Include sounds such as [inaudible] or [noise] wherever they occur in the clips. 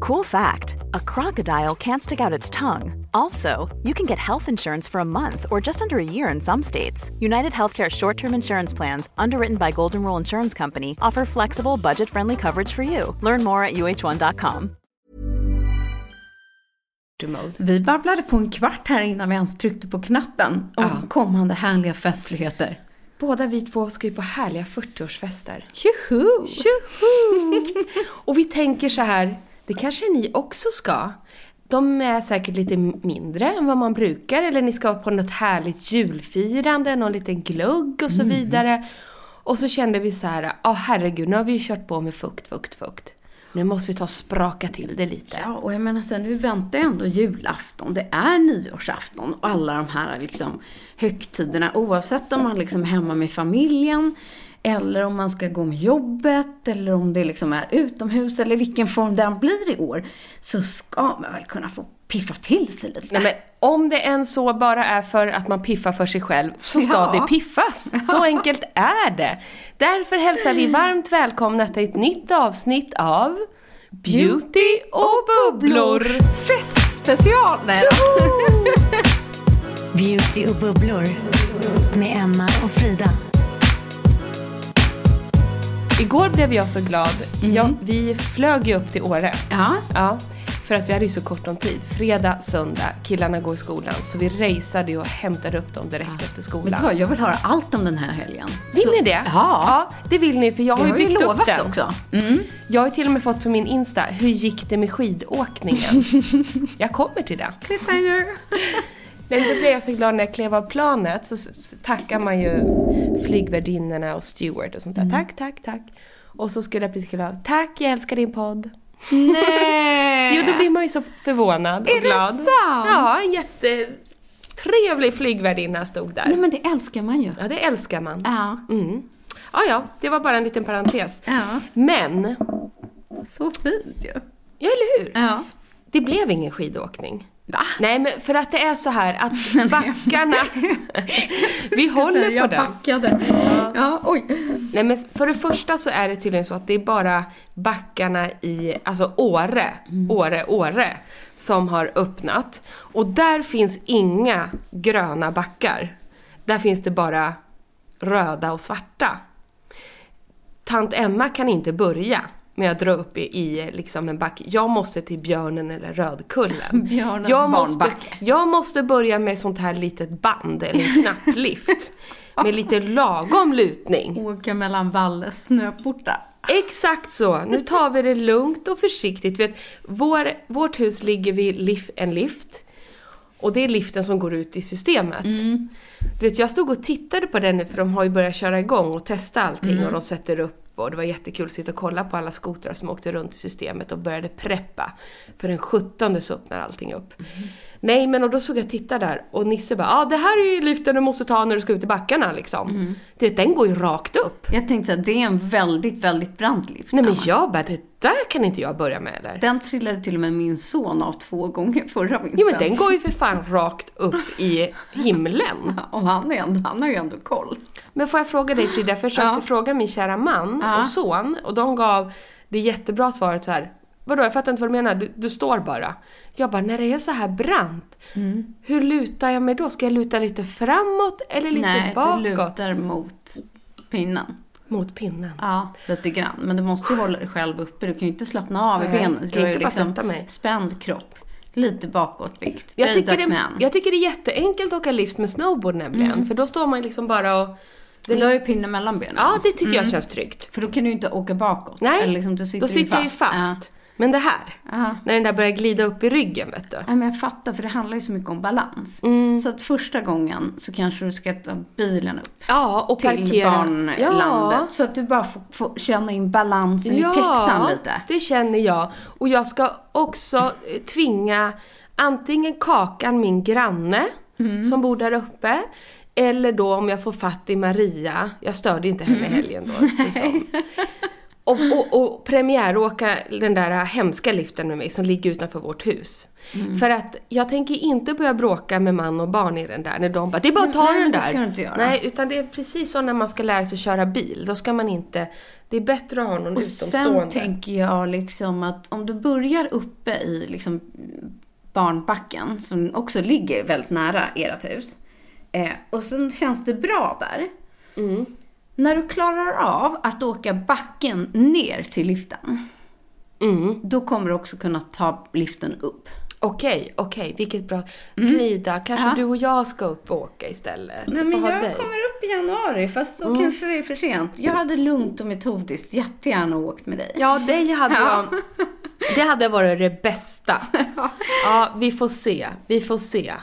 Cool fact a crocodile can't stick out its tongue. Also, you can get health insurance for a month or just under a year in some states. United Healthcare short term insurance plans, underwritten by Golden Rule Insurance Company, offer flexible, budget friendly coverage for you. Learn more at uh1.com. Vi babblade på en kvart här innan vi ens tryckte på knappen om Ja. kommande härliga festligheter. Båda vi två ska ju på härliga 40-årsfester. Tjoho! Tjoho! [laughs] Och vi tänker så här, det kanske ni också ska. De är säkert lite mindre än vad man brukar, eller ni ska på något härligt julfirande, någon liten glugg och så Mm. vidare. Och så kände vi så här, ja herregud, nu har vi ju kört på med fukt, fukt, fukt. Nu måste vi ta och spraka till det lite. Ja, och jag menar sen, vi väntar ju ändå julafton, det är nyårsafton och alla de här liksom högtiderna, oavsett om man liksom är hemma med familjen eller om man ska gå med jobbet eller om det liksom är utomhus eller vilken form den blir i år, så ska man väl kunna få piffa till sig lite. Nej men om det än så bara är för att man piffar för sig själv så ska Ja. det piffas. Så enkelt är det. Därför hälsar vi varmt välkomna till ett nytt avsnitt av Beauty och bubblor. Festspecial! Nej. Beauty och bubblor med Emma och Frida. Igår blev jag så glad. Jag, vi flög ju upp till Åre. Ja, Ja, för att vi hade ju så kort om tid. Fredag, söndag, killarna går i skolan. Så vi raceade och hämtade upp dem direkt efter vet skolan. du vad, jag vill höra allt om den här helgen. Vill Så- ni det? Ja. ja, det vill ni för jag har Jag ju har ju byggt upp lovat den. också. Mm. Jag har ju till och med fått på min Insta, hur gick det med skidåkningen? [laughs] jag kommer till det. Cliffhanger. [laughs] Men då blev jag så glad när jag klev av planet så tackar man ju flygvärdinnorna och steward och sånt där. Mm. Tack, tack, tack. Och så skulle jag precis kliva av. Tack, jag älskar din podd. Nej! Jo, då blir man ju så förvånad och Är det glad. sant? Ja, en jättetrevlig flygvärdinna stod där. Nej men det älskar man ju. Ja, det älskar man. Ja. Mm. Ja, ja, det var bara en liten parentes. Ja. Men, Så fint ju. ja eller hur? Ja. Det blev ingen skidåkning. Va? Nej, men för att det är så här att [laughs] backarna... [laughs] vi håller på jag den. backade. Ja. oj. Nej, men för det första så är det tydligen så att det är bara backarna i, alltså Åre, Åre, Åre, som har öppnat. Och där finns inga gröna backar. Där finns det bara röda och svarta. Tant Emma kan inte börja med att dra upp i, i liksom en backe. Jag måste till Björnen eller Rödkullen. [laughs] Björnens jag måste, jag måste börja med sånt här litet band eller en knapplift. [laughs] med lite lagom lutning. Åka mellan Valles snöportar. Exakt så! Nu tar vi det lugnt och försiktigt. Vet, vår, vårt hus ligger vid lif, en lift. Och det är liften som går ut i systemet. Du vet, jag stod och tittade på den nu för de har ju börjat köra igång och testa allting och de sätter upp och det var jättekul att sitta och kolla på alla skotrar som åkte runt i systemet och började preppa. För den 17 så öppnar allting upp. Mm. Nej men och då såg jag titta där och Nisse bara ja ah, det här är ju liften du måste ta när du ska ut i backarna liksom. Du vet, den går ju rakt upp. Jag tänkte så här, det är en väldigt, väldigt brant lift. Nej men jag bara, det där kan inte jag börja med eller? Den trillade till och med min son av två gånger förra vintern. Jo men den går ju för fan rakt upp i himlen. [laughs] Och han, är ändå, han har ju ändå koll. Men får jag fråga dig Frida, jag försökte Ja. fråga min kära man Ja. och son och de gav det jättebra svaret så här. Vadå, jag fattar inte vad du menar, du, du står bara. Jag bara, när det är så här brant, Mm. hur lutar jag mig då? Ska jag luta lite framåt eller lite Nej, bakåt? du lutar mot pinnen. mot pinnen. Ja, lite grann. Men du måste ju hålla dig själv uppe. Du kan ju inte slappna av i Nej, benen. Du har ju liksom spänd kropp. Lite bakåtvikt. Jag tycker, det, knän. jag tycker det är jätteenkelt att åka lift med snowboard nämligen. För då står man liksom bara och... Du la ju pinnen mellan benen. Ja, det tycker jag känns tryggt. För då kan du ju inte åka bakåt. Nej, Eller liksom, du sitter då sitter jag ju fast. Men det här, Ja. när den där börjar glida upp i ryggen vet du. Nej, men jag fattar, för det handlar ju så mycket om balans. Mm. Så att första gången så kanske du ska ta bilen upp Ja, och till parkera. barnlandet. Så att du bara får, får känna in balansen i pjäxan lite. det känner jag. Och jag ska också eh, tvinga antingen Kakan, min granne, Mm. som bor där uppe, eller då om jag får fatt i Maria, jag störde inte henne i Mm. helgen då, känns det som. Och, och, och premiäråka den där hemska liften med mig som ligger utanför vårt hus. Mm. För att jag tänker inte börja bråka med man och barn i den där när de bara “det är bara att ta Nej, den det där”. ska du inte göra. Nej, utan det är precis som när man ska lära sig köra bil. Då ska man inte, det är bättre att ha någon Och utomstående. sen tänker jag liksom att om du börjar uppe i liksom barnbacken, som också ligger väldigt nära ert hus, eh, och sen känns det bra där. Mm. När du klarar av att åka backen ner till liften, Mm. då kommer du också kunna ta liften upp. Okej, okej, vilket bra. Frida, kanske Ja. du och jag ska upp och åka istället? Nej, men jag dig. kommer upp i januari, fast då kanske det är för sent. Jag hade lugnt och metodiskt jättegärna åkt med dig. Ja, dig hade Ja. jag. Det hade varit det bästa. [laughs] Ja, vi får se. Vi får se.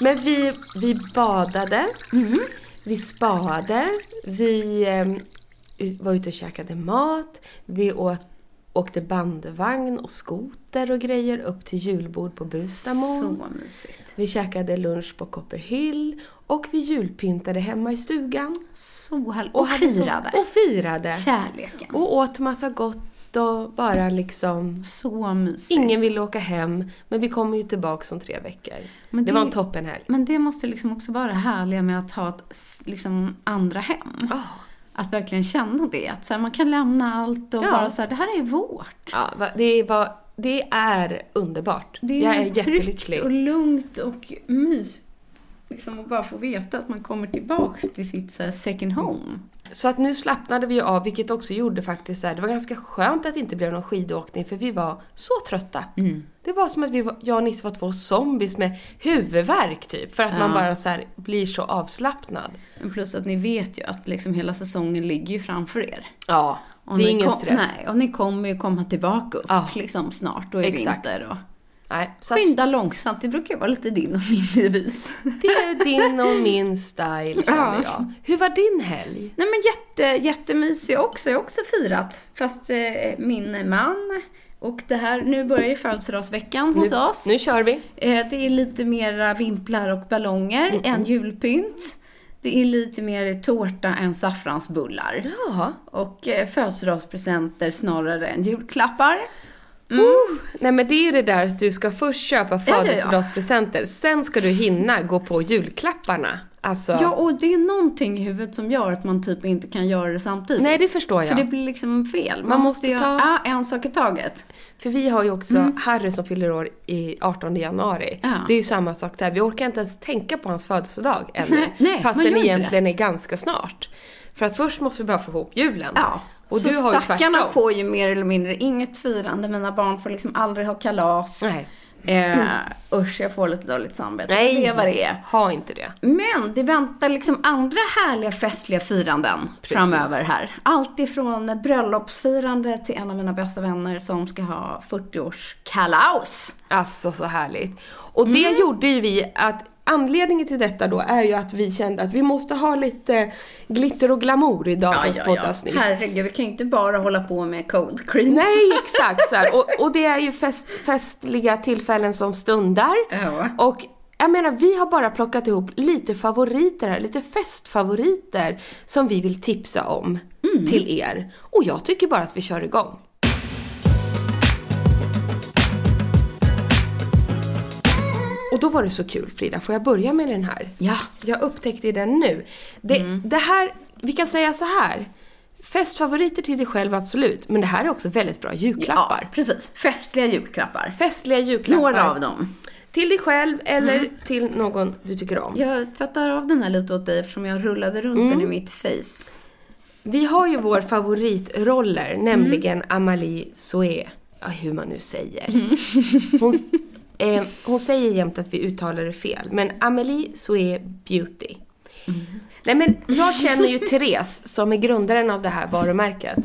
Men vi, vi badade, vi spade, vi eh, var ute och käkade mat, vi åt, åkte bandvagn och skoter och grejer upp till julbord på Bustamo. Så mysigt. Vi käkade lunch på Copperhill och vi julpyntade hemma i stugan. Så härligt. Och, så- firade. och firade. Kärleken. Och åt massa gott och bara liksom... Så mysigt. Ingen ville åka hem, men vi kommer ju tillbaka om tre veckor. Men det, det- var en toppenhelg. Men det måste liksom också vara det härliga med att ha ett liksom, andra hem. Ah. Att verkligen känna det. Att så här, man kan lämna allt och Ja. bara så här, det här är vårt. Ja, det, var, det är underbart. Det är, Jag är jättelycklig. och lugnt och mys. Liksom att bara få veta att man kommer tillbaks till sitt så second home. Så att nu slappnade vi av, vilket också gjorde faktiskt så här, det var ganska skönt att det inte blev någon skidåkning för vi var så trötta. Mm. Det var som att vi var, jag och Nisse var två zombies med huvudvärk typ. För att man Ja. bara så här blir så avslappnad. Plus att ni vet ju att liksom hela säsongen ligger ju framför er. Ja, Och det är ingen kom- stress. Nej, och ni kommer ju komma tillbaka upp Ja. liksom snart. Då är Exakt. vinter och... Nej, så att Skynda långsamt, det brukar vara lite din och min devis. det är din och min style känner Ja. jag. Hur var din helg? Nej men jätte, jättemysig också. Jag har också firat. Fast eh, min man och det här, nu börjar ju födelsedagsveckan hos nu, oss. Nu kör vi. Eh, det är lite mera vimplar och ballonger än julpynt. Det är lite mer tårta än saffransbullar. Ja. Och eh, födelsedagspresenter snarare än julklappar. Nej men det är det där att du ska först köpa ja, ja. födelsedagspresenter, sen ska du hinna gå på julklapparna. Alltså, Ja, och det är någonting i huvudet som gör att man typ inte kan göra det samtidigt. nej det förstår jag. För det blir liksom fel. Man, Man måste, måste göra ta- ja, en sak i taget. För vi har ju också Harry som fyller år i 18 januari. Mm. Ja. Det är ju samma sak där. Vi orkar inte ens tänka på hans födelsedag ännu. [laughs] Nej, nej, fast den egentligen är ganska snart. För att först måste vi bara få ihop julen. Ja, Och så du har ju stackarna tvärtom. får ju mer eller mindre inget firande. Mina barn får liksom aldrig ha kalas. Nej. Eh, usch, jag får lite dåligt samvete. Nej, Det är vad det är. ha inte det. Men det väntar liksom andra härliga festliga firanden Precis. framöver här. Allt ifrån bröllopsfirande till en av mina bästa vänner som ska ha 40-årskalas. Alltså så härligt. Och det Mm. gjorde ju vi att Anledningen till detta då är ju att vi kände att vi måste ha lite glitter och glamour i dagens poddavsnitt. Herregud, vi kan ju inte bara hålla på med cold creams. Nej, [laughs] exakt så. Och, och det är ju fest, festliga tillfällen som stundar. Ja. Och jag menar, vi har bara plockat ihop lite favoriter här, lite festfavoriter som vi vill tipsa om Mm. till er. Och jag tycker bara att vi kör igång. Och då var det så kul Frida, får jag börja med den här? Ja. Jag upptäckte den nu. Det, Mm. det här, vi kan säga så här. Festfavoriter till dig själv, absolut. Men det här är också väldigt bra julklappar. Ja, precis. Festliga julklappar. Festliga julklappar. Några av dem. Till dig själv eller till någon du tycker om. Jag tvättar av den här lite åt dig eftersom jag rullade runt den i mitt face. Vi har ju vår favoritroller, nämligen Amalie Soué. Ja, hur man nu säger. Hon, eh, hon säger jämt att vi uttalar det fel, men Amelie Soué Beauty. Nej men jag känner ju [laughs] Therese som är grundaren av det här varumärket.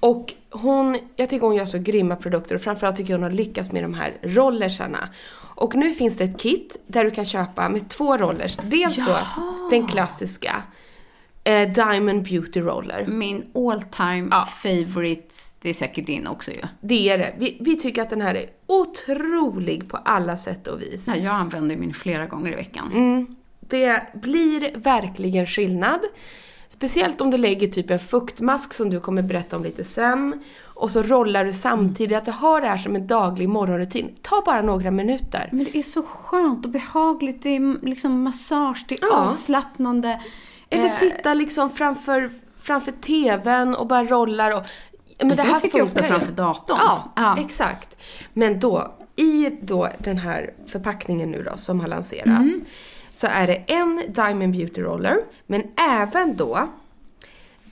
Och hon, jag tycker hon gör så grymma produkter och framförallt tycker jag hon har lyckats med de här rollersarna. Och nu finns det ett kit där du kan köpa med två rollers. Dels då den klassiska eh, Diamond Beauty Roller. Min all time Ja. favorite, det är säkert din också ju. Det är det. Vi, vi tycker att den här är otrolig på alla sätt och vis. Ja, jag använder min flera gånger i veckan. Mm. Det blir verkligen skillnad. Speciellt om du lägger typ en fuktmask som du kommer berätta om lite sen. Och så rollar du samtidigt, att du har det här som en daglig morgonrutin. Ta bara några minuter. Men det är så skönt och behagligt. Det är liksom massage, det är Ja. avslappnande. Eller Eh, sitta liksom framför, framför TVn och bara rollar och... Men Jag sitter ju ofta framför datorn. Ja, Ja. exakt. Men då, i då den här förpackningen nu då som har lanserats. Mm. Så är det en Diamond Beauty Roller, men även då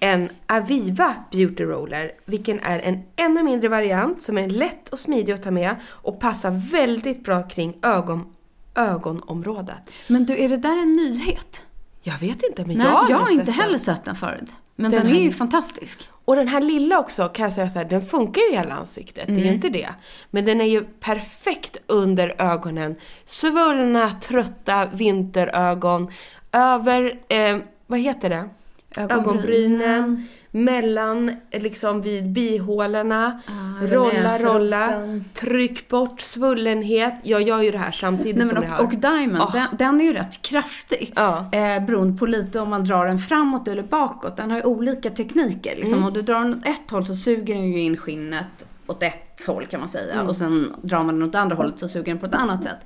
en Aviva Beauty Roller, vilken är en ännu mindre variant som är lätt och smidig att ta med och passar väldigt bra kring ögon, ögonområdet. Men du, är det där en nyhet? Jag vet inte, men Nej, jag har jag har inte heller sett den förut. Men Den den, är ju fantastisk. Och den här lilla också kan jag säga så här, den funkar ju i hela ansiktet, det är ju inte det. Men den är ju perfekt under ögonen. Svullna, trötta vinterögon. Över, eh, vad heter det? Ögonbrynen. Mellan, liksom vid bihålorna. över rolla, rolla. Tryck bort svullenhet. Jag gör ju det här samtidigt Nej, som men det och, här. och Diamond, Ah. den, den är ju rätt kraftig. Ja. Eh, beroende på lite om man drar den framåt eller bakåt. Den har ju olika tekniker. Liksom. Mm. Om du drar den åt ett håll så suger den ju in skinnet åt ett håll kan man säga. Mm. Och sen drar man den åt andra hållet så suger den på ett annat sätt.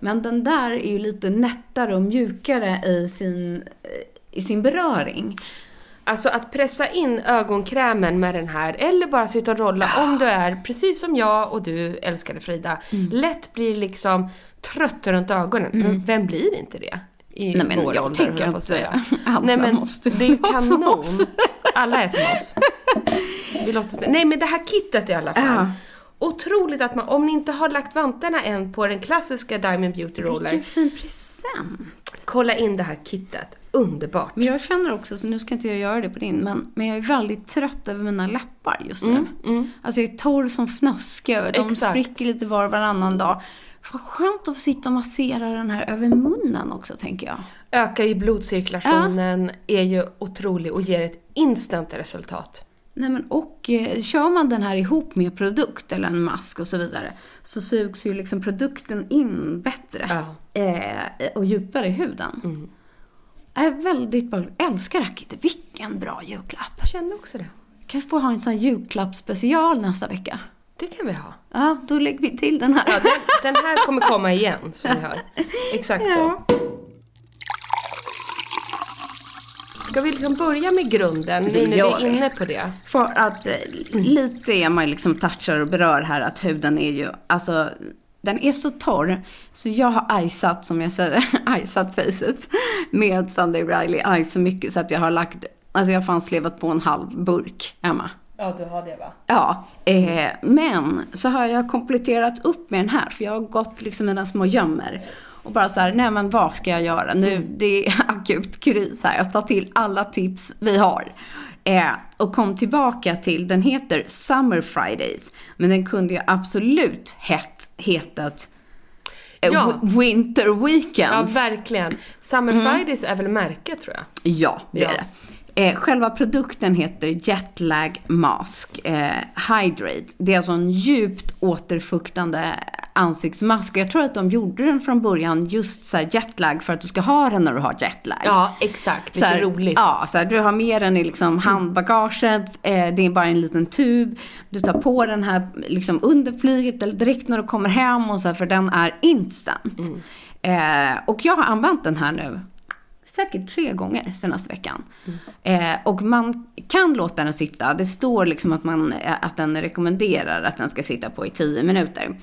Men den där är ju lite nättare och mjukare i sin, eh, i sin beröring. Alltså att pressa in ögonkrämen med den här eller bara sitta och rolla om du är, precis som jag och du älskade Frida, Mm. lätt blir liksom trött runt ögonen. Men vem blir inte det? I Nej, men vår jag ålder, tänker jag på att, säga. eh, [laughs] alla Nej, men måste det är vara som kanon. oss. [laughs] Alla är som oss. Vi låtsas Nej men det här kittet i alla fall. Ja. Otroligt att man, om ni inte har lagt vantarna än på den klassiska Diamond Beauty Roller, Vilken fin present. Kolla in det här kittet. Underbart. Men jag känner också, så nu ska inte jag göra det på din, men, men jag är väldigt trött över mina läppar just nu. Alltså jag är torr som fnöske de Mm, Exakt. spricker lite var och varannan dag. Vad skönt att få sitta och massera den här över munnen också, tänker jag. Ökar ju blodcirkulationen, är ju otrolig och ger ett instant resultat. Nej men och eh, kör man den här ihop med produkt eller en mask och så vidare så sugs ju liksom produkten in bättre Ja. eh, och djupare i huden. Jag är väldigt bra, älskar kittet. Vilken bra julklapp. Jag kände också det. Kanske får ha en sån här julklappsspecial nästa vecka. Det kan vi ha. Ja, då lägger vi till den här. Ja, den, den här kommer komma igen, som ni hör. Exakt så. [laughs] Ja. Ska vi liksom börja med grunden, nu när vi är inne på det? För att eh, lite är man liksom touchar och berör här att huden är ju, alltså den är så torr så jag har iceat, som jag säger, [laughs] iceat facet med Sunday Riley Ice så mycket så att jag har lagt, alltså jag har fan slevat på en halv burk hemma. Ja, du har det va? Ja, eh, men så har jag kompletterat upp med den här för jag har gått liksom den små gömmer. Och bara så här, nej men vad ska jag göra nu? Det är [laughs] akut kris här. Jag tar till alla tips vi har. Eh, och kom tillbaka till, den heter Summer Fridays. Men den kunde ju absolut hett, hetat eh, Ja. Wi- Winter Ja, Weekends. verkligen. Summer Fridays är väl märket tror jag. Ja, det Ja. är det. Eh, själva produkten heter Jetlag Mask eh, Hydrate. Det är alltså en djupt återfuktande ansiktsmask. Och jag tror att de gjorde den från början just så här jetlag för att du ska ha den när du har jetlag. Ja, exakt. Så Lite roligt. Ja, så här, du har med den i liksom handbagaget, eh, det är bara en liten tub. Du tar på den här liksom under flyget eller direkt när du kommer hem och så här, för den är instant. Eh, och jag har använt den här nu säkert tre gånger senaste veckan. Eh, och man kan låta den sitta. Det står liksom att, man, att den rekommenderar att den ska sitta på i tio minuter.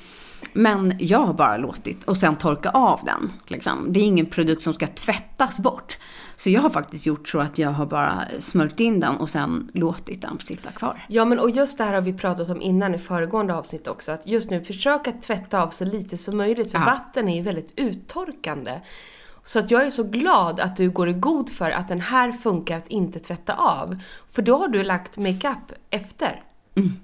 Men jag har bara låtit och sen torka av den. Liksom. Det är ingen produkt som ska tvättas bort. Så jag har faktiskt gjort så att jag har bara smörjt in den och sen låtit den sitta kvar. Ja men och just det här har vi pratat om innan i föregående avsnitt också. Att just nu försöka tvätta av så lite som möjligt. För Ja. vatten är ju väldigt uttorkande. Så att jag är så glad att du går i god för att den här funkar att inte tvätta av. För då har du lagt makeup efter.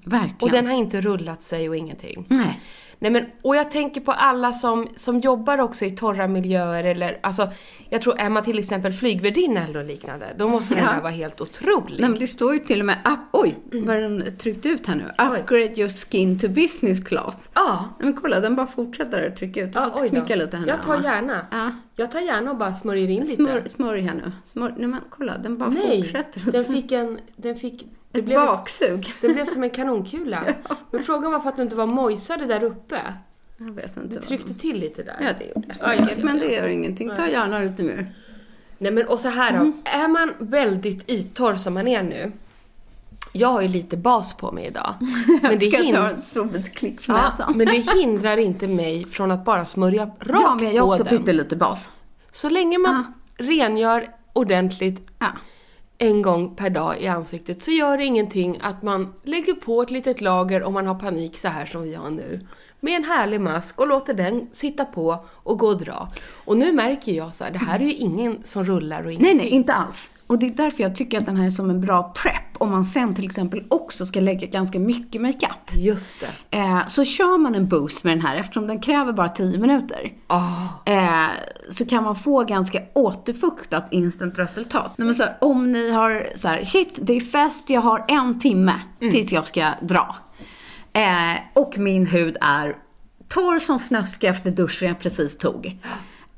Verkligen. Och den har inte rullat sig och ingenting. Nej. Nej men, och jag tänker på alla som, som jobbar också i torra miljöer eller alltså, jag tror är man till exempel flygvärdinna eller liknande, då måste den Ja. här vara helt otrolig. Nej men det står ju till och med, up, oj, vad är den tryckt ut här nu? Upgrade your skin to business class. Ja. Nej, men kolla, den bara fortsätter att trycka ut. Du Ja, får oj knycka lite här nu, Jag tar gärna. Ja. Jag tar gärna och bara smörjer in lite. Smör, smörj här nu. Smör, nej men kolla, den bara Nej, fortsätter. den fick en... Den fick... Det Ett blev, baksug. det blev som en kanonkula. [laughs] Men frågan var för att du inte var mojsade där uppe. Jag vet inte. Du tryckte till lite där. Ja, det gjorde jag Ja, säkert. ja, ja, Men ja. det gör ingenting. Ta gärna lite mer. Nej men och så här då. Mm. Är man väldigt yttorr som man är nu. Jag har ju lite bas på mig idag. [laughs] Men det, Ska jag hin- ta en sobbet för ja, men det hindrar inte mig från att bara smörja rakt ja, men jag har på också den. pyttelite bas. Så länge man rengör ordentligt Ja. En gång per dag i ansiktet så gör det ingenting att man lägger på ett litet lager om man har panik så här som vi har nu. Med en härlig mask och låter den sitta på och gå och dra. Och nu märker jag så här, det här är ju ingen som rullar och Nej, ingenting. nej, inte alls. Och det är därför jag tycker att den här är som en bra prep. Om man sen till exempel också ska lägga ganska mycket makeup. Just det. Eh, så kör man en boost med den här, eftersom den kräver bara 10 minuter. Ah. Eh, så kan man få ganska återfuktat instant resultat. Nej, men så här, om ni har så här, shit, det är fest, jag har en timme tills jag ska dra. Eh, och min hud är torr som fnöske efter duschen jag precis tog.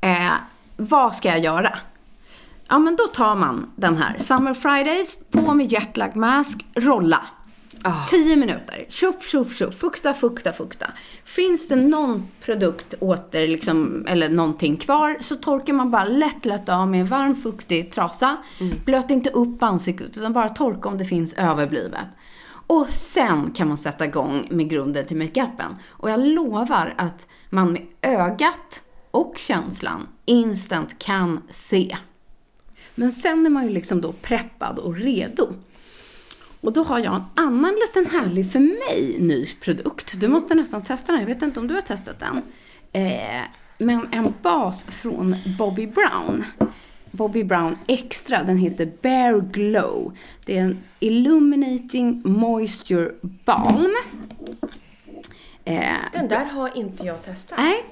Eh, vad ska jag göra? Ja, men då tar man den här. Summer Fridays, på med jetlag mask, rolla. Ah. 10 minuter. Tjoff, tjoff, tjoff. Fukta, fukta, fukta. Finns det någon produkt åter, liksom, eller någonting kvar, så torkar man bara lätt, lätt av med en varm, fuktig trasa. Blöt inte upp ansiktet, utan bara torka om det finns överblivet. Och sen kan man sätta igång med grunden till makeupen. Och jag lovar att man med ögat och känslan instant kan se. Men sen är man ju liksom då preppad och redo. Och då har jag en annan liten härlig för mig ny produkt. Du måste nästan testa den. Jag vet inte om du har testat den. Eh, men en bas från Bobby Brown. Bobby Brown Extra. Den heter Bare Glow. Det är en Illuminating Moisture Balm. Eh, Den där har inte jag testat. Nej.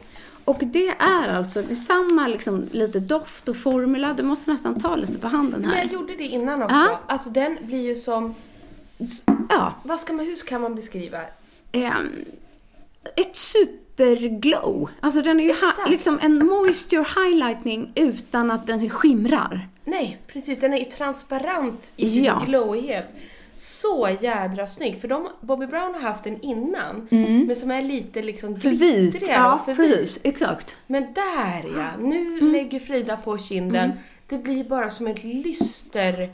Och det är alltså det är samma liksom, lite doft och formula. Du måste nästan ta lite på handen Men här. jag gjorde det innan också. Ja. Alltså den blir ju som... Ja. Vad ska man, hur ska man beskriva? Ehm, ett superglow. Alltså den är ju ha, liksom en moisture highlightning utan att den skimrar. Nej, precis. Den är ju transparent i sin Ja. glowighet. Så jädra snygg. För de, Bobby Brown har haft den innan. Men som är lite liksom Mm. Glittrigare Ja, för precis. Exakt. Men där ja! Nu Mm. lägger Frida på kinden. Det blir bara som ett lyster...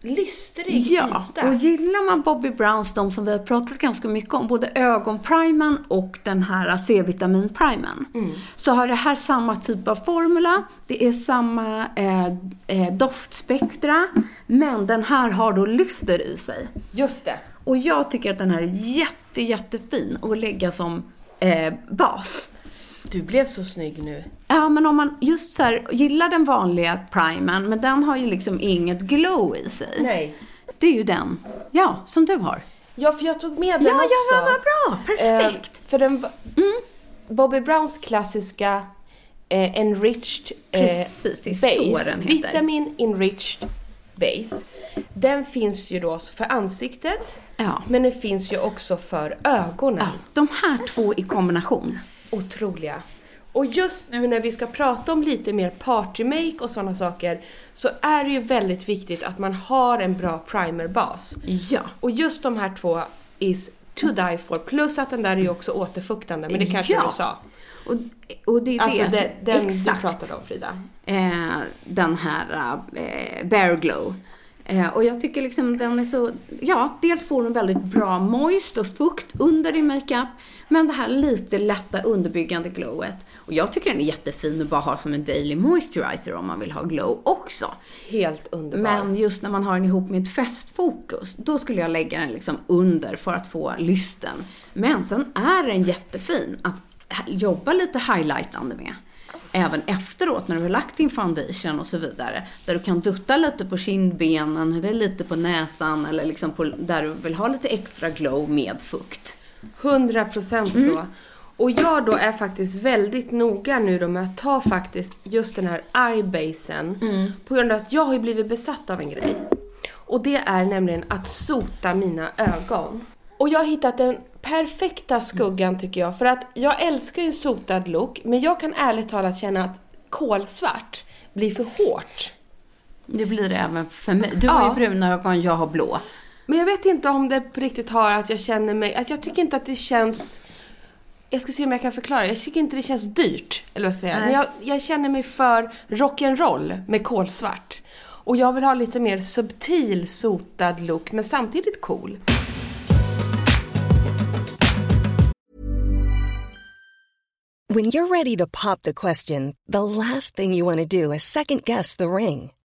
Lystrig Ja, yta. och gillar man Bobby Browns, de som vi har pratat ganska mycket om, både ögonprimen och den här C-vitaminprimen, så har det här samma typ av formula, det är samma eh, eh, doftspektra, men den här har då lyster i sig. Just det. Och jag tycker att den här är jätte, jättefin att lägga som eh, bas. Du blev så snygg nu. Ja, men om man just så här gillar den vanliga primen, men den har ju liksom inget glow i sig. Nej. Det är ju den, ja, som du har. Ja, för jag tog med den Ja, också. ja, vad bra, perfekt. Eh, för den, va- Bobby Browns klassiska eh, enriched eh, Precis, det är så base, den heter. vitamin enriched base. Den finns ju då för ansiktet, Ja. men den finns ju också för ögonen. Ja, de här två i kombination. Otroliga. Och just nu när vi ska prata om lite mer partymake och sådana saker så är det ju väldigt viktigt att man har en bra primerbas. Ja. Och just de här två is to die for. Plus att den där är ju också återfuktande, men det kanske Ja. du sa. Och, och det är Alltså det. det, den Exakt. du pratade om Frida. Eh, den här eh, Bare Glow. Eh, och jag tycker liksom den är så, ja, dels får den väldigt bra moist och fukt under din makeup. Men det här lite lätta underbyggande glowet. Och jag tycker den är jättefin att bara ha som en daily moisturizer om man vill ha glow också. Helt underbar. Men just när man har den ihop med ett festfokus, då skulle jag lägga den liksom under för att få lysten. Men sen är den jättefin att jobba lite highlightande med. Även efteråt när du har lagt din foundation och så vidare. Där du kan dutta lite på kindbenen eller lite på näsan eller liksom på, där du vill ha lite extra glow med fukt. 100 procent Mm. så. Och jag då är faktiskt väldigt noga nu då med att ta faktiskt just den här eyebasen. Mm. På grund av att jag har ju blivit besatt av en grej. Och det är nämligen att sota mina ögon. Och jag har hittat den perfekta skuggan tycker jag. För att jag älskar ju sotad look. Men jag kan ärligt talat känna att kolsvart blir för hårt. Det blir det även för mig. Du har Ja. ju bruna ögon, jag har blå. Men jag vet inte om det på riktigt har att jag känner mig... Att jag tycker inte att det känns... Jag ska se om jag kan förklara. Jag tycker inte det känns dyrt. Eller vad jag säger. Men jag, jag känner mig för rock'n'roll med kolsvart. Och jag vill ha lite mer subtil sotad look men samtidigt cool. When you're ready to pop the question, the last thing you want to do is second guess the ring.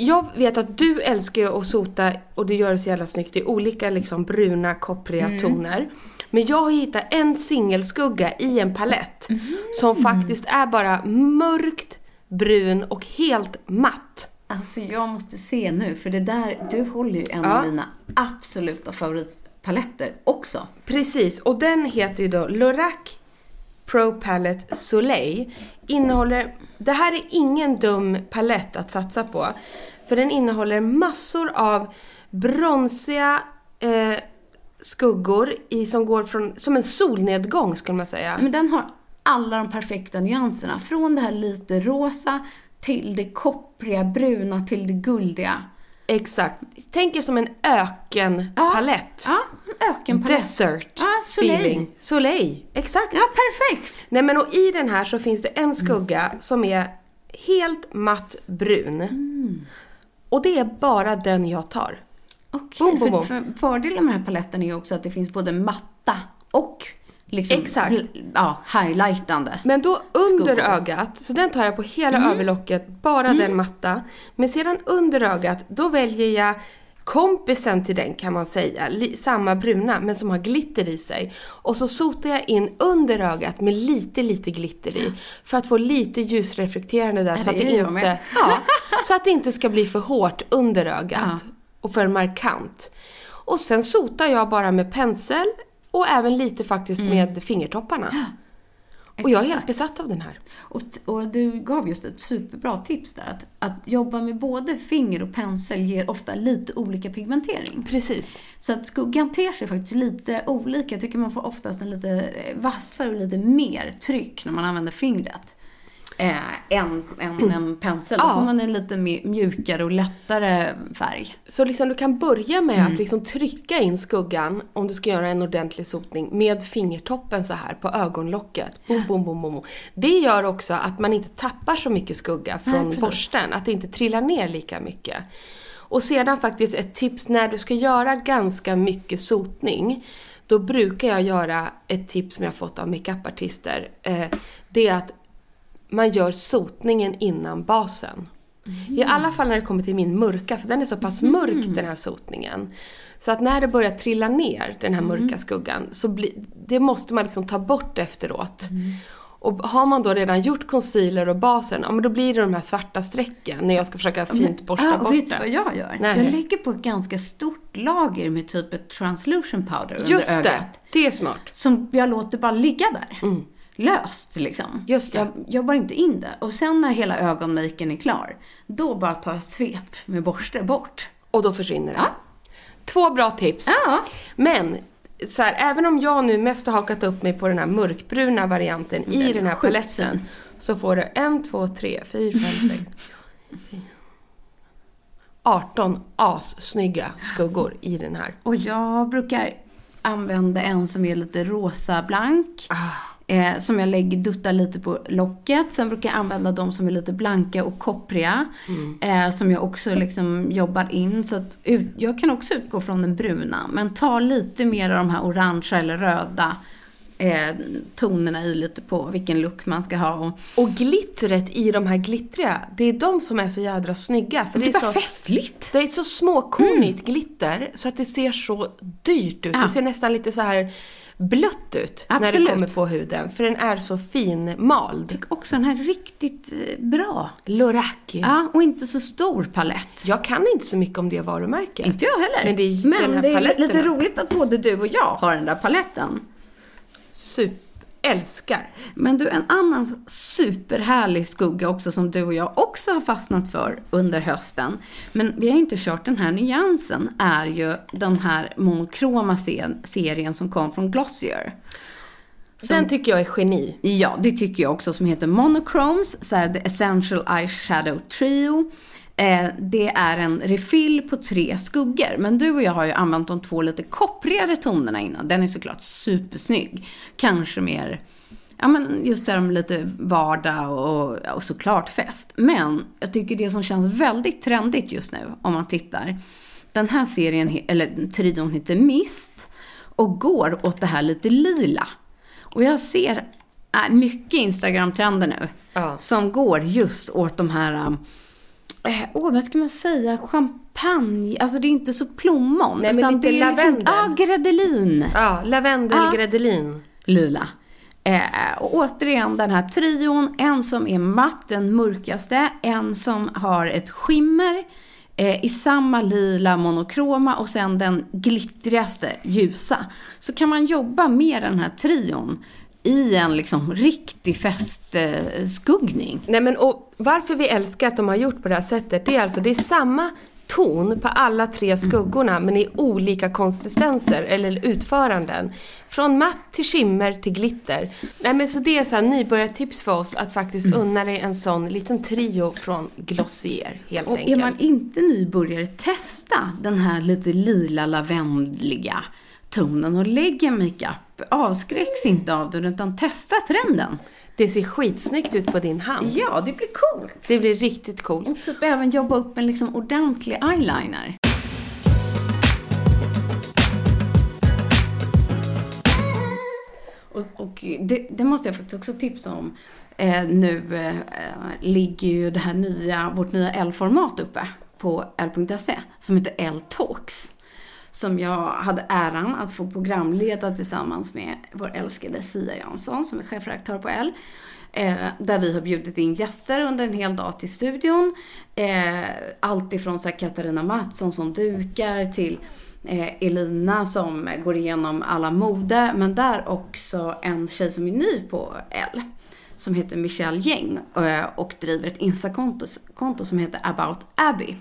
Jag vet att du älskar ju att sota och det gör det så jävla snyggt i olika liksom bruna koppriga Mm. toner. Men jag har hittat en singelskugga i en palett som faktiskt är bara mörkt brun och helt matt. Alltså jag måste se nu, för det där, du håller ju en Ja. av mina absoluta favoritpaletter också. Precis, och den heter ju då Lorac Pro Palette Soleil. Innehåller, det här är ingen dum palett att satsa på. För den innehåller massor av bronsiga eh, skuggor i, som går från, som en solnedgång skulle man säga. Men den har alla de perfekta nyanserna. Från det här lite rosa till det koppriga, bruna till det guldiga. Exakt. Tänk er som en ökenpalett. Ja, en ökenpalett. Desert Ja, soleil. feeling. Soleil, exakt. Ja, perfekt! Nej men och i den här så finns det en skugga som är helt matt brun. Mm. Och det är bara den jag tar. Okej, Boom, boom, för, för fördelen med den här paletten är ju också att det finns både matta och liksom, Exakt. Ja, highlightande. Men då under Skuggor. ögat, så den tar jag på hela Mm. överlocket, bara den matta. Men sedan under ögat, då väljer jag kompisen till den kan man säga, samma bruna men som har glitter i sig. Och så sotar jag in under ögat med lite, lite glitter i. För att få lite ljusreflekterande där Ja, så, att det det inte, ja, så att det inte ska bli för hårt under ögat Ja. och för markant. Och sen sotar jag bara med pensel och även lite faktiskt med fingertopparna. Och jag är helt Mm. Besatt av den här. Och, och du gav just ett superbra tips där. Att, att jobba med både finger och pensel ger ofta lite olika pigmentering. Precis. Så att skuggan ter sig faktiskt lite olika. Jag tycker man får oftast en lite eh, vassare och lite mer tryck när man använder fingret. Eh, än, än en pensel. Då Ja. får man en lite mjukare och lättare färg. Så liksom du kan börja med Mm. att liksom trycka in skuggan om du ska göra en ordentlig sotning med fingertoppen så här på ögonlocket. Boom, boom, boom, boom. Det gör också att man inte tappar så mycket skugga Nej, från precis. borsten, att det inte trillar ner lika mycket. Och sedan faktiskt ett tips när du ska göra ganska mycket sotning. Då brukar jag göra ett tips som jag fått av makeupartister. Eh, det är att man gör sotningen innan basen. I alla fall när det kommer till min mörka, för den är så pass mörk den här sotningen. Så att när det börjar trilla ner, den här mörka skuggan, så blir, det måste man liksom ta bort efteråt. Och har man då redan gjort concealer och basen, ja men då blir det de här svarta strecken när jag ska försöka fint borsta Ja, bort vet det. vad jag gör? Nej. Jag lägger på ett ganska stort lager med typ ett translution powder Just under det, ögat. det är smart. Som jag låter bara ligga där. Löst liksom. Just det. Jag jobbar inte in det. Och sen när hela ögonmaken är klar, då bara tar jag ett svep med borste bort. Och då försvinner det. Ja. Två bra tips. Ja. Men, så här, även om jag nu mest har hakat upp mig på den här mörkbruna varianten Den i den här paletten. Så får du en, två, tre, fyra, fem, sex, [laughs] 18 assnygga skuggor i den här. Och jag brukar använda en som är lite rosa blank. Eh, som jag lägger, duttar lite på locket. Sen brukar jag använda de som är lite blanka och koppriga. Eh, som jag också liksom jobbar in. Så att ut, jag kan också utgå från den bruna. Men ta lite mer av de här orangea eller röda eh, tonerna i lite på vilken look man ska ha. Och, Och glittret i de här glittriga, det är de som är så jädra snygga. För det är bara så, festligt. det är så småkornigt glitter så att det ser så dyrt ut. Ja. Det ser nästan lite så här blött ut när det Absolut. kommer på huden. För den är så finmald. Också den här riktigt eh, bra. Lorac. Ja, och inte så stor palett. Jag kan inte så mycket om det varumärket. Inte jag heller. Men det är Men det är lite roligt att både du och jag har den där paletten. Super. Älskar. Men du, en annan superhärlig skugga också som du och jag också har fastnat för under hösten. Men vi har inte kört den här nyansen, är ju den här monokroma se- serien som kom från Glossier. Den tycker jag är geni. Ja, det tycker jag också, som heter Monochromes, så här The Essential Eyeshadow Trio. Eh, det är en refill på tre skuggor. Men du och jag har ju använt de två lite kopprigare tonerna innan. Den är såklart supersnygg. Kanske mer, ja men just det här med lite vardag och, och såklart fest. Men jag tycker det som känns väldigt trendigt just nu, om man tittar. Den här serien, eller trion heter Mist och går åt det här lite lila. Och jag ser äh, mycket Instagram-trender nu Ja. som går just åt de här, eh, åh vad ska man säga, champagne, alltså det är inte så plommon. Nej, men utan lite det är liksom, lavendel. ja, gredelin. Ja, lavendel, Ja. gredelin. Lila. Eh, och återigen den här trion, en som är matt, den mörkaste, en som har ett skimmer eh, i samma lila monokroma och sen den glittrigaste ljusa. Så kan man jobba med den här trion i en liksom riktig festskuggning. Skuggning. Nej men och varför vi älskar att de har gjort på det här sättet, det är alltså det är samma ton på alla tre skuggorna men i olika konsistenser eller utföranden. Från matt till skimmer till glitter. Nej men så det är så här nybörjartips för oss att faktiskt unna dig en sån liten trio från Glossier helt Och är enkelt. man inte nybörjare, testa den här lite lila lavendliga tonen och lägg en makeup. Avskräcks inte av den utan testa trenden. Det ser skitsnyggt ut på din hand. Ja, det blir coolt. Det blir riktigt coolt. Och typ även jobba upp en liksom ordentlig eyeliner. Och, och det, det måste jag faktiskt också tipsa om. Eh, nu eh, ligger ju det här nya, vårt nya L-format uppe på L.se som heter L-talks. Som jag hade äran att få programleda tillsammans med vår älskade Sia Jansson som är chefredaktör på L. Eh, där vi har bjudit in gäster under en hel dag till studion. Eh, allt ifrån så här Katarina Mattsson som dukar till eh, Elina som går igenom alla mode. Men där också en tjej som är ny på L. Som heter Michelle Gäng eh, och driver ett Insta-konto som heter About Abby.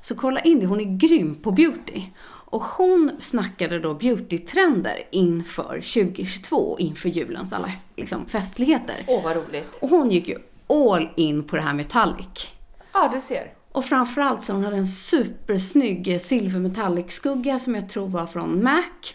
Så kolla in det, hon är grym på beauty. Och hon snackade då beautytrender inför 2022, inför julens alla liksom, festligheter. Åh vad roligt. Och hon gick ju all in på det här metallic. Ja, du ser. Och framförallt så hon hade en supersnygg silver metallic skugga som jag tror var från MAC.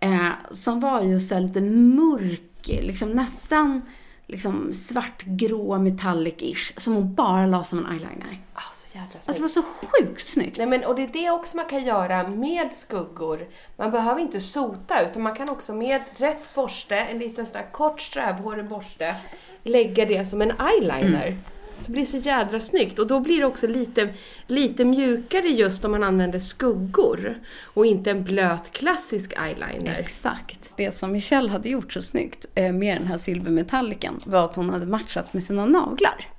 Eh, som var ju så lite mörk, liksom nästan liksom svartgrå metallic-ish. Som hon bara la som en eyeliner. Ah, jädra snyggt. Alltså det var så sjukt snyggt. Nej, men, och det är det också man kan göra med skuggor. Man behöver inte sota utan man kan också med rätt borste, en liten sån här kort strävhårig borste, lägga det som en eyeliner. Så blir det så jädra snyggt och då blir det också lite, lite mjukare just om man använder skuggor och inte en blöt klassisk eyeliner. Exakt. Det som Michelle hade gjort så snyggt eh, med den här silvermetalliken var att hon hade matchat med sina naglar.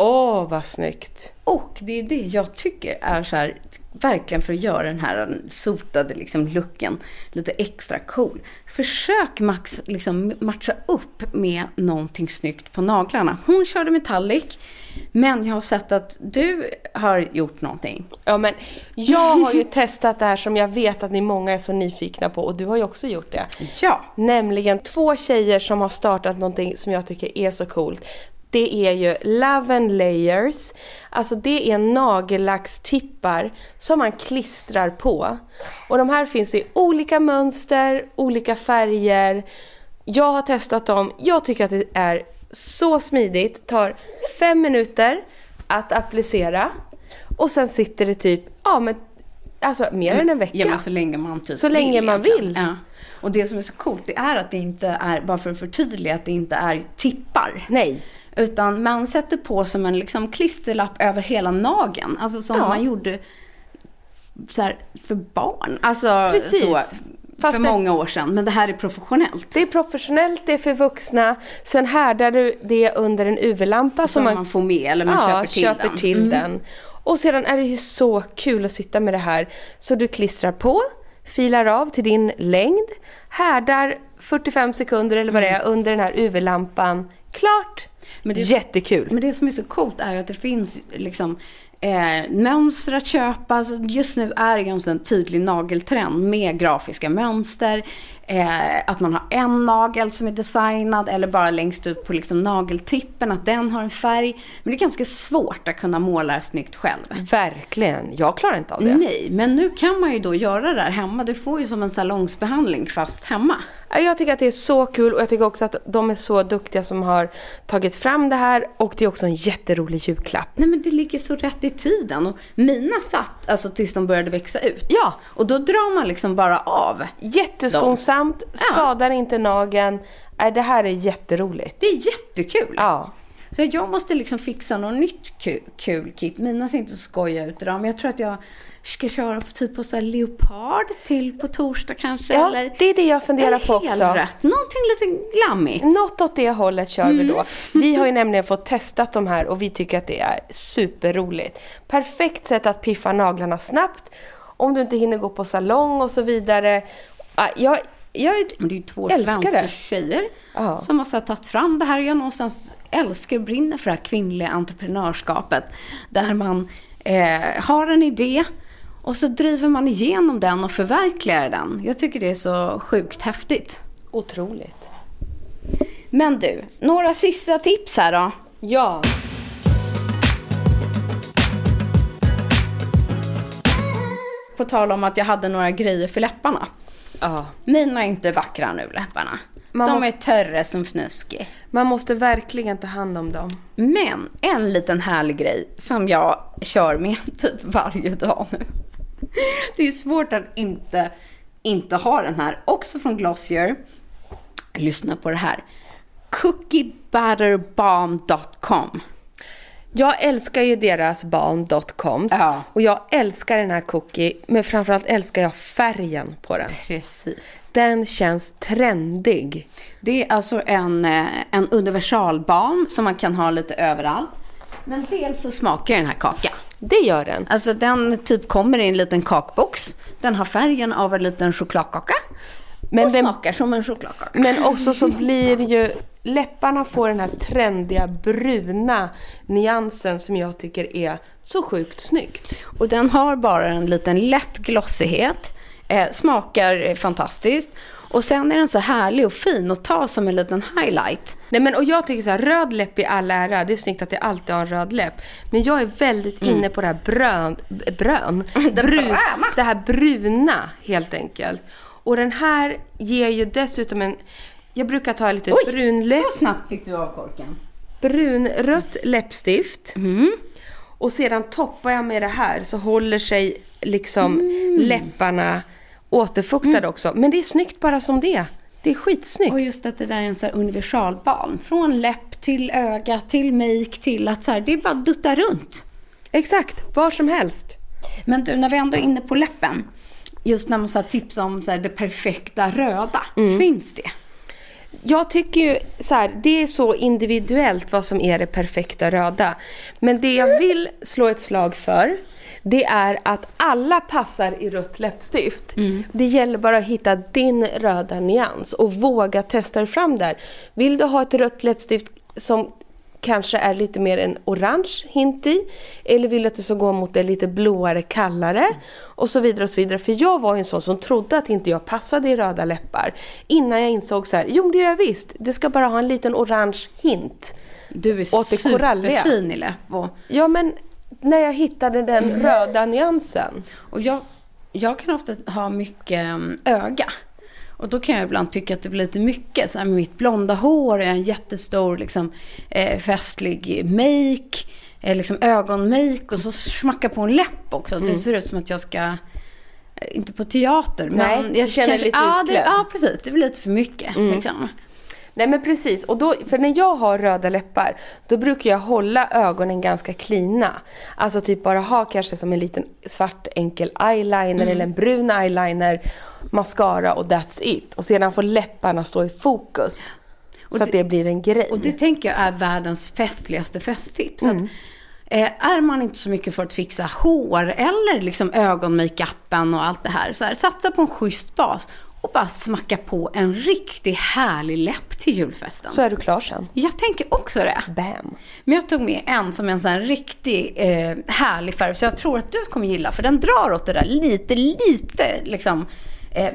Åh, vad snyggt! Och det är det jag tycker är så här, verkligen för att göra den här sotade liksom looken lite extra cool. Försök max liksom matcha upp med någonting snyggt på naglarna. Hon körde metallic, men jag har sett att du har gjort någonting. Ja, men jag har ju [laughs] testat det här som jag vet att ni många är så nyfikna på och du har ju också gjort det. Ja. Nämligen två tjejer som har startat någonting som jag tycker är så coolt. Det är ju Love and Layers. Alltså det är nagellackstippar som man klistrar på. Och de här finns i olika mönster, olika färger. Jag har testat dem. Jag tycker att det är så smidigt. Tar fem minuter att applicera. Och sen sitter det typ, ja men alltså mer än en vecka. Ja, men så länge man typ Så länge man vill. Ja. Och det som är så coolt, det är att det inte är, bara för att förtydliga, att det inte är tippar. Nej. Utan man sätter på som en liksom klisterlapp över hela nageln. Alltså som Ja. man gjorde så här, för barn. Alltså Precis. så. Fast för det- många år sedan. Men det här är professionellt. Det är professionellt, det är för vuxna. Sen härdar du det under en UV-lampa Som man får med eller man köper till köper den. till Mm. den. Och sedan är det ju så kul att sitta med det här. Så du klistrar på, filar av till din längd, härdar 45 sekunder eller vad det är under den här UV-lampan. Klart! Men det- Jättekul! Men det som är så coolt är ju att det finns liksom eh, mönster att köpa. Alltså just nu är det en tydlig nageltrend med grafiska mönster. Eh, att man har en nagel som är designad eller bara längst ut på liksom nageltippen, att den har en färg. Men det är ganska svårt att kunna måla snyggt själv. Verkligen! Jag klarar inte av det. Nej, men nu kan man ju då göra det här hemma. Du får ju som en salongsbehandling fast hemma. Ja, Jag tycker att det är så kul och jag tycker också att de är så duktiga som har tagit fram det här och det är också en jätterolig julklapp. Nej men det ligger så rätt i tiden. Och mina satt alltså tills de började växa ut. Ja. Och då drar man liksom bara av. Jätteskonsamt, Ja. skadar inte nageln. Nej, det här är jätteroligt. Det är jättekul. Ja. Så jag måste liksom fixa något nytt kul, kul kit. Mina ser inte så skojiga ut idag. Men jag tror att jag ska köra på typ på så leopard till på torsdag kanske. Ja, eller, det är det jag funderar på också. helrätt. Någonting lite glammigt. Något åt det hållet kör Mm. vi då. [laughs] Vi har ju nämligen fått testat de här och vi tycker att det är superroligt. Perfekt sätt att piffa naglarna snabbt. Om du inte hinner gå på salong och så vidare. Ja, Jag, jag det är ju två svenska det. tjejer Ja. som har så tagit fram det här. Jag någonstans älskar och brinner för det här kvinnliga entreprenörskapet. Där man eh, har en idé och så driver man igenom den och förverkligar den. Jag tycker det är så sjukt häftigt. Otroligt. Men du, några sista tips här då. Ja. På tal om att jag hade några grejer för läpparna. Ja. Mina är inte vackra nu, läpparna. Man De måste- är törre som fnuski. Man måste verkligen ta hand om dem. Men en liten härlig grej som jag kör med [laughs] typ varje dag nu. Det är svårt att inte, inte ha den här. Också från Glossier. Lyssna på det här. Cookiebutterbalm.com Jag älskar ju deras balm.coms Ja. och jag älskar den här cookie men framförallt älskar jag färgen på den. Precis. Den känns trendig. Det är alltså en, eh, en universalbalm som man kan ha lite överallt. Men dels så smakar den här kaka. Det gör den. Alltså den typ kommer i en liten kakbox. Den har färgen av en liten chokladkaka. Men och den- smakar som en chokladkaka. Men också så blir ju läpparna får den här trendiga bruna nyansen som jag tycker är så sjukt snyggt. Och den har bara en liten lätt glossighet. Eh, smakar fantastiskt. Och sen är den så härlig och fin att ta som en liten highlight. Nej men och jag tycker så här, röd läpp i all ära, det är snyggt att jag alltid har en röd läpp. Men jag är väldigt Mm. inne på det här brön, brön, [laughs] brun, det här bruna helt enkelt. Och den här ger ju dessutom en, jag brukar ta lite Oj, brunläpp, så snabbt fick du av korken. brunrött läppstift. Mm. Och sedan toppar jag med det här så håller sig liksom Mm. läpparna återfuktade också. Men det är snyggt bara som det. Det är skitsnyggt. Och just att det där är en så här universalbalm. Från läpp till öga till make till att så här, det är bara att dutta runt. Exakt, var som helst. Men du, när vi ändå är inne på läppen. Just när man så här tipsar om så här, det perfekta röda. Mm. Finns det? Jag tycker ju så här, det är så individuellt vad som är det perfekta röda. Men det jag vill slå ett slag för, det är att alla passar i rött läppstift. Det gäller bara att hitta din röda nyans och våga testa dig fram där. Vill du ha ett rött läppstift som kanske är lite mer en orange hint i. Eller vill att det ska gå mot det lite blåare, kallare. Och så vidare och så vidare. För jag var ju en sån som trodde att inte jag passade i röda läppar. Innan jag insåg så här, jo men det gör jag visst. Det ska bara ha en liten orange hint. Du är superfin i läpp. Och, Ja men när jag hittade den röda nyansen. och jag, jag kan ofta ha mycket mm, öga. Och då kan jag ibland tycka att det blir lite mycket. Så här med mitt blonda hår, jag en jättestor liksom, eh, festlig make, eh, liksom ögonmake och så smacka på en läpp också. Det ser ut som att jag ska, eh, inte på teater, men Mm. Nej, jag du känner lite ja, det, utklädd. Mm. ja, precis. Det blir lite för mycket. Liksom. Nej men precis, och då, för när jag har röda läppar då brukar jag hålla ögonen ganska klina. Alltså typ bara ha kanske som en liten svart enkel eyeliner Mm. eller en brun eyeliner, mascara och that's it. Och sedan får läpparna stå i fokus. så att det blir en grej. Och det tänker jag är världens festligaste festtips. Mm. eh, är man inte så mycket för att fixa hår eller liksom ögonmakeupen och allt det här, så här, satsa på en schysst bas och bara smacka på en riktigt härlig läpp till julfesten. Så är du klar sen. Jag tänker också det. Bam! Men jag tog med en som är en sån här riktig eh, härlig färg, så jag tror att du kommer gilla, för den drar åt det där lite, lite liksom eh,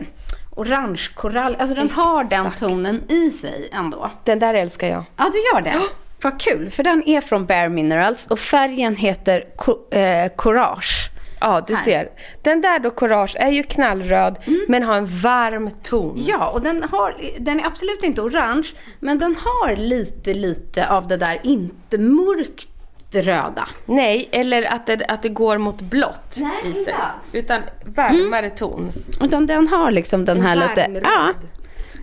orange korall. Alltså den har den Exakt. tonen i sig ändå. Den där älskar jag. Ja, du gör det. Vad kul, för den är från Bare Minerals och färgen heter eh, Courage. Ja, du Här. ser. Den där då, Courage, är ju knallröd men har en varm ton. Ja, och den, har, den är absolut inte orange, men den har lite, lite av det där inte mörkt röda. Nej, eller att det, att det går mot blått Nej, i inte sig. alls. Utan varmare ton. Utan den har liksom den En här lite... Ja,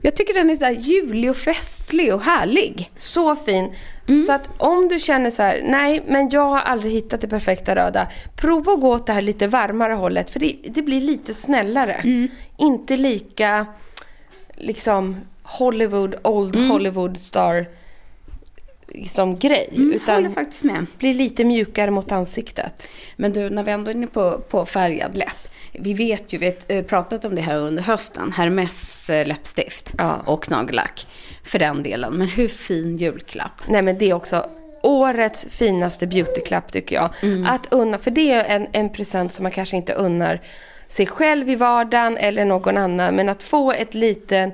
jag tycker den är så julig och festlig och härlig. Så fin. Mm. Så att om du känner så här, nej men jag har aldrig hittat det perfekta röda. Prova att gå åt det här lite varmare hållet för det, det blir lite snällare. Mm. Inte lika liksom Hollywood, old Hollywood star liksom grej. Mm, håller utan faktiskt med. blir lite mjukare mot ansiktet. Men du, när vi ändå är inne på, på färgad läpp. Vi vet ju, vi har eh, pratat om det här under hösten, Hermes eh, läppstift Ja. och nagellack för den delen. Men hur fin julklapp. Nej men det är också årets finaste beautyklapp tycker jag. Mm. Att unna, för det är en, en present som man kanske inte unnar sig själv i vardagen eller någon annan. Men att få ett liten,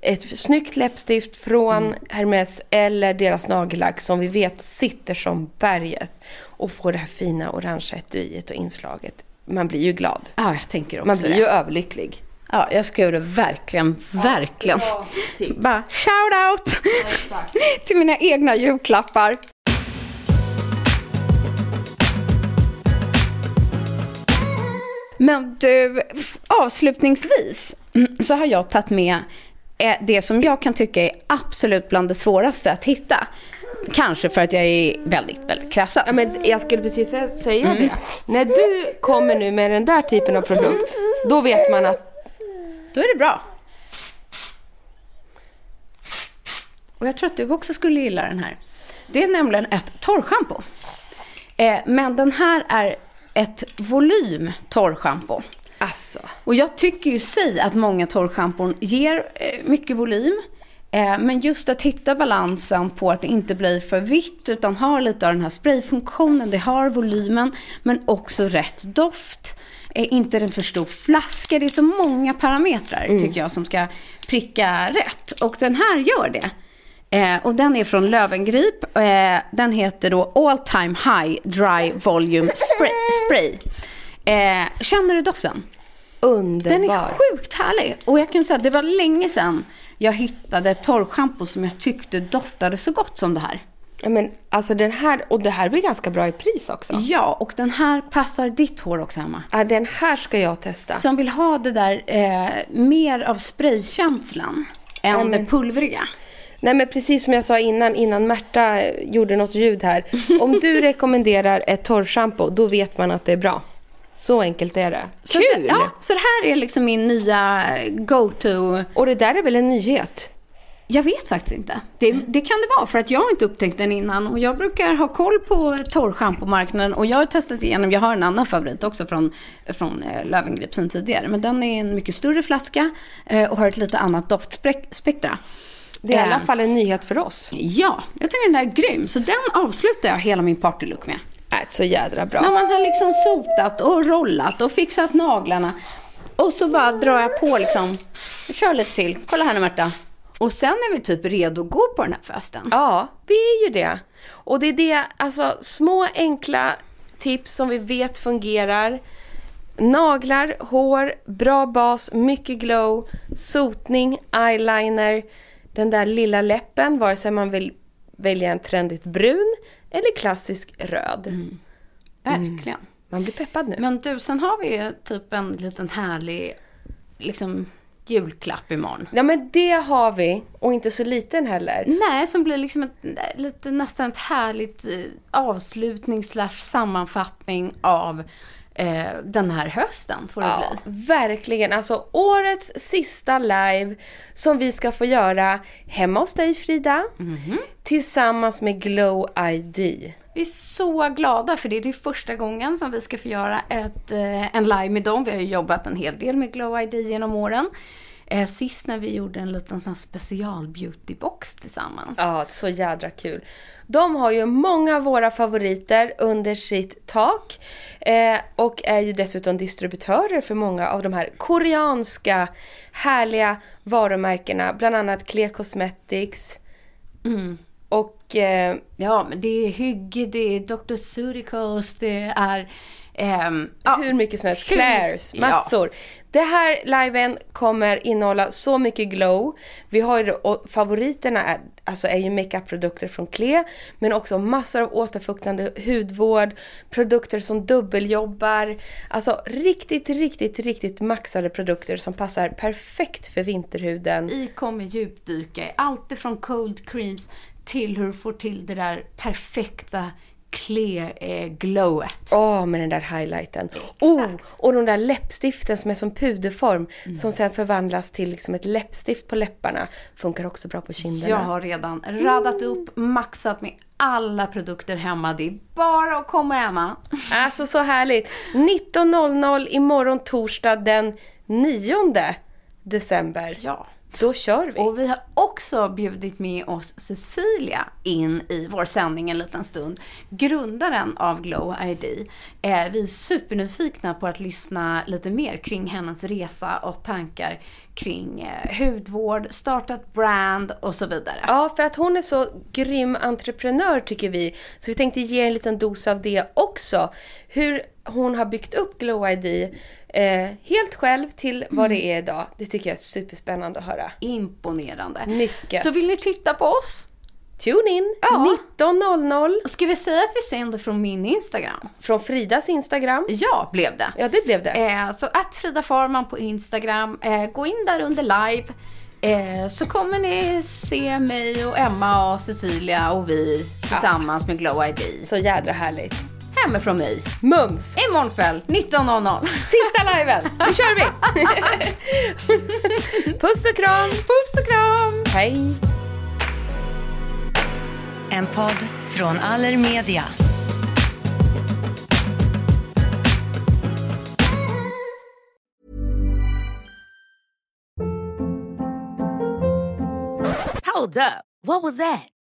ett snyggt läppstift från Mm. Hermes eller deras nagellack som vi vet sitter som berget. Och få det här fina orangea etuiet och inslaget. Man blir ju glad. Ja, jag tänker också Man blir det. ju överlycklig. Ja, jag ska göra det verkligen, verkligen. Bara shout out [laughs] till mina egna julklappar. Men du, avslutningsvis så har jag tagit med eh, det som jag kan tycka är absolut bland det svåraste att hitta. Kanske för att jag är väldigt, väldigt krassad. Ja, men jag skulle precis sä- säga Mm. det. När du kommer nu med den där typen av produkt, då vet man att Då är det bra. Och jag tror att du också skulle gilla den här. Det är nämligen ett torrschampo. Eh, men den här är ett volym torrschampo. Alltså. Och jag tycker ju sig att många torrschampon ger eh, mycket volym. Eh, men just att hitta balansen på att det inte blir för vitt utan har lite av den här sprayfunktionen. Det har volymen men också rätt doft. är inte en för stor flaska. Det är så många parametrar Mm. tycker jag som ska pricka rätt. Och den här gör det. Eh, och den är från Lövengrip. Eh, den heter då All Time High Dry Volume Spray. spray. Eh, känner du doften? Underbar. Den är sjukt härlig. Och jag kan säga att det var länge sedan jag hittade torrschampo som jag tyckte doftade så gott som det här. Ja, men alltså den här, och det här blir ganska bra i pris också. Ja, och den här passar ditt hår också, Emma. Ja, den här ska jag testa. Som vill ha det där eh, mer av spraykänslan än Ja, men- det pulvriga. Nej men precis som jag sa innan, innan Märta gjorde något ljud här. Om du [laughs] rekommenderar ett torrschampo, då vet man att det är bra. Så enkelt är det. Så Kul! Det, ja, så det här är liksom min nya go-to. Och det där är väl en nyhet? Jag vet faktiskt inte. Det, det kan det vara för att jag har inte upptäckt den innan. Och jag brukar ha koll på torrschampomarknaden. Och jag har testat igenom, jag har en annan favorit också från, från eh, Löwengrip sen tidigare. Men den är en mycket större flaska eh, och har ett lite annat doftspektra. Det är i alla Eh, fall en nyhet för oss. Ja, jag tycker den där är grym. Så den avslutar jag hela min partylook med. Äh, så jädra bra. När man har liksom sotat och rollat och fixat naglarna. Och så bara drar jag på liksom. Kör lite till. Kolla här nu Märta. Och sen är vi typ redo att gå på den här festen. Ja, vi är ju det. Och det är det, alltså små enkla tips som vi vet fungerar. Naglar, hår, bra bas, mycket glow, sotning, eyeliner, den där lilla läppen, vare sig man vill välja en trendigt brun eller klassisk röd. Verkligen. Man blir peppad nu. Men du, sen har vi ju typ en liten härlig liksom julklapp imorgon. Ja men det har vi, och inte så liten heller. Nej, som blir liksom ett, lite, nästan ett härligt eh, avslutning slash sammanfattning av eh, den här hösten får det Ja, bli. verkligen. Alltså årets sista live som vi ska få göra hemma hos dig Frida. Tillsammans med Glow ID. Vi är så glada för det. Det är första gången som vi ska få göra ett, eh, en live med dem. Vi har ju jobbat en hel del med Glow ID genom åren. Eh, sist när vi gjorde en liten sån special beautybox tillsammans. Ja, så jädra kul. De har ju många av våra favoriter under sitt tak. Eh, och är ju dessutom distributörer för många av de här koreanska härliga varumärkena. Bland annat Clé Cosmetics. Och eh, Ja, men det är Hygge, det är Dr. Surikos, det är... ja, hur mycket som helst. Clairs, ja. massor. Det här liven kommer innehålla så mycket glow. Vi har ju, och favoriterna är, alltså är ju makeup-produkter från Clé, men också massor av återfuktande hudvård, produkter som dubbeljobbar. Alltså riktigt, riktigt, riktigt maxade produkter som passar perfekt för vinterhuden. I kommer djupdyka i allt ifrån cold creams till hur du får till det där perfekta Clé-glowet. Åh, med den där highlighten. Oh, och de där läppstiften som är som puderform Mm. som sen förvandlas till liksom ett läppstift på läpparna. Funkar också bra på kinderna. Jag har redan radat upp, maxat med alla produkter hemma. Det är bara att komma hemma. Alltså så härligt. 19.00 imorgon torsdag den 9 december. Ja. Då kör vi. Och vi har också bjudit med oss Cecilia in i vår sändning en liten stund. Grundaren av Glow ID. Eh, vi är supernyfikna på att lyssna lite mer kring hennes resa och tankar kring eh, hudvård, startat brand och så vidare. Ja, för att hon är så grym entreprenör tycker vi. Så vi tänkte ge en liten dos av det också. Hur hon har byggt upp Glow ID eh, helt själv till vad det är idag. Det tycker jag är superspännande att höra. Imponerande. Mycket. Så vill ni titta på oss? Tune in Ja. 19.00 Ska vi säga att vi sänder från min Instagram? från Fridas Instagram. Ja, blev det. Ja, det blev det. Eh, så att Frida Farman på Instagram. Eh, gå in där under live. Eh, så kommer ni se mig och Emma och Cecilia och vi tillsammans med Glow ID. Så jädra härligt. Hemifrån mig. Mums! Imorgon kväll 19.00. Sista liven! [laughs] Nu kör vi! [laughs] Puss och kram! Puss och kram! Hej! En podd från Allermedia. Hold up. What was that?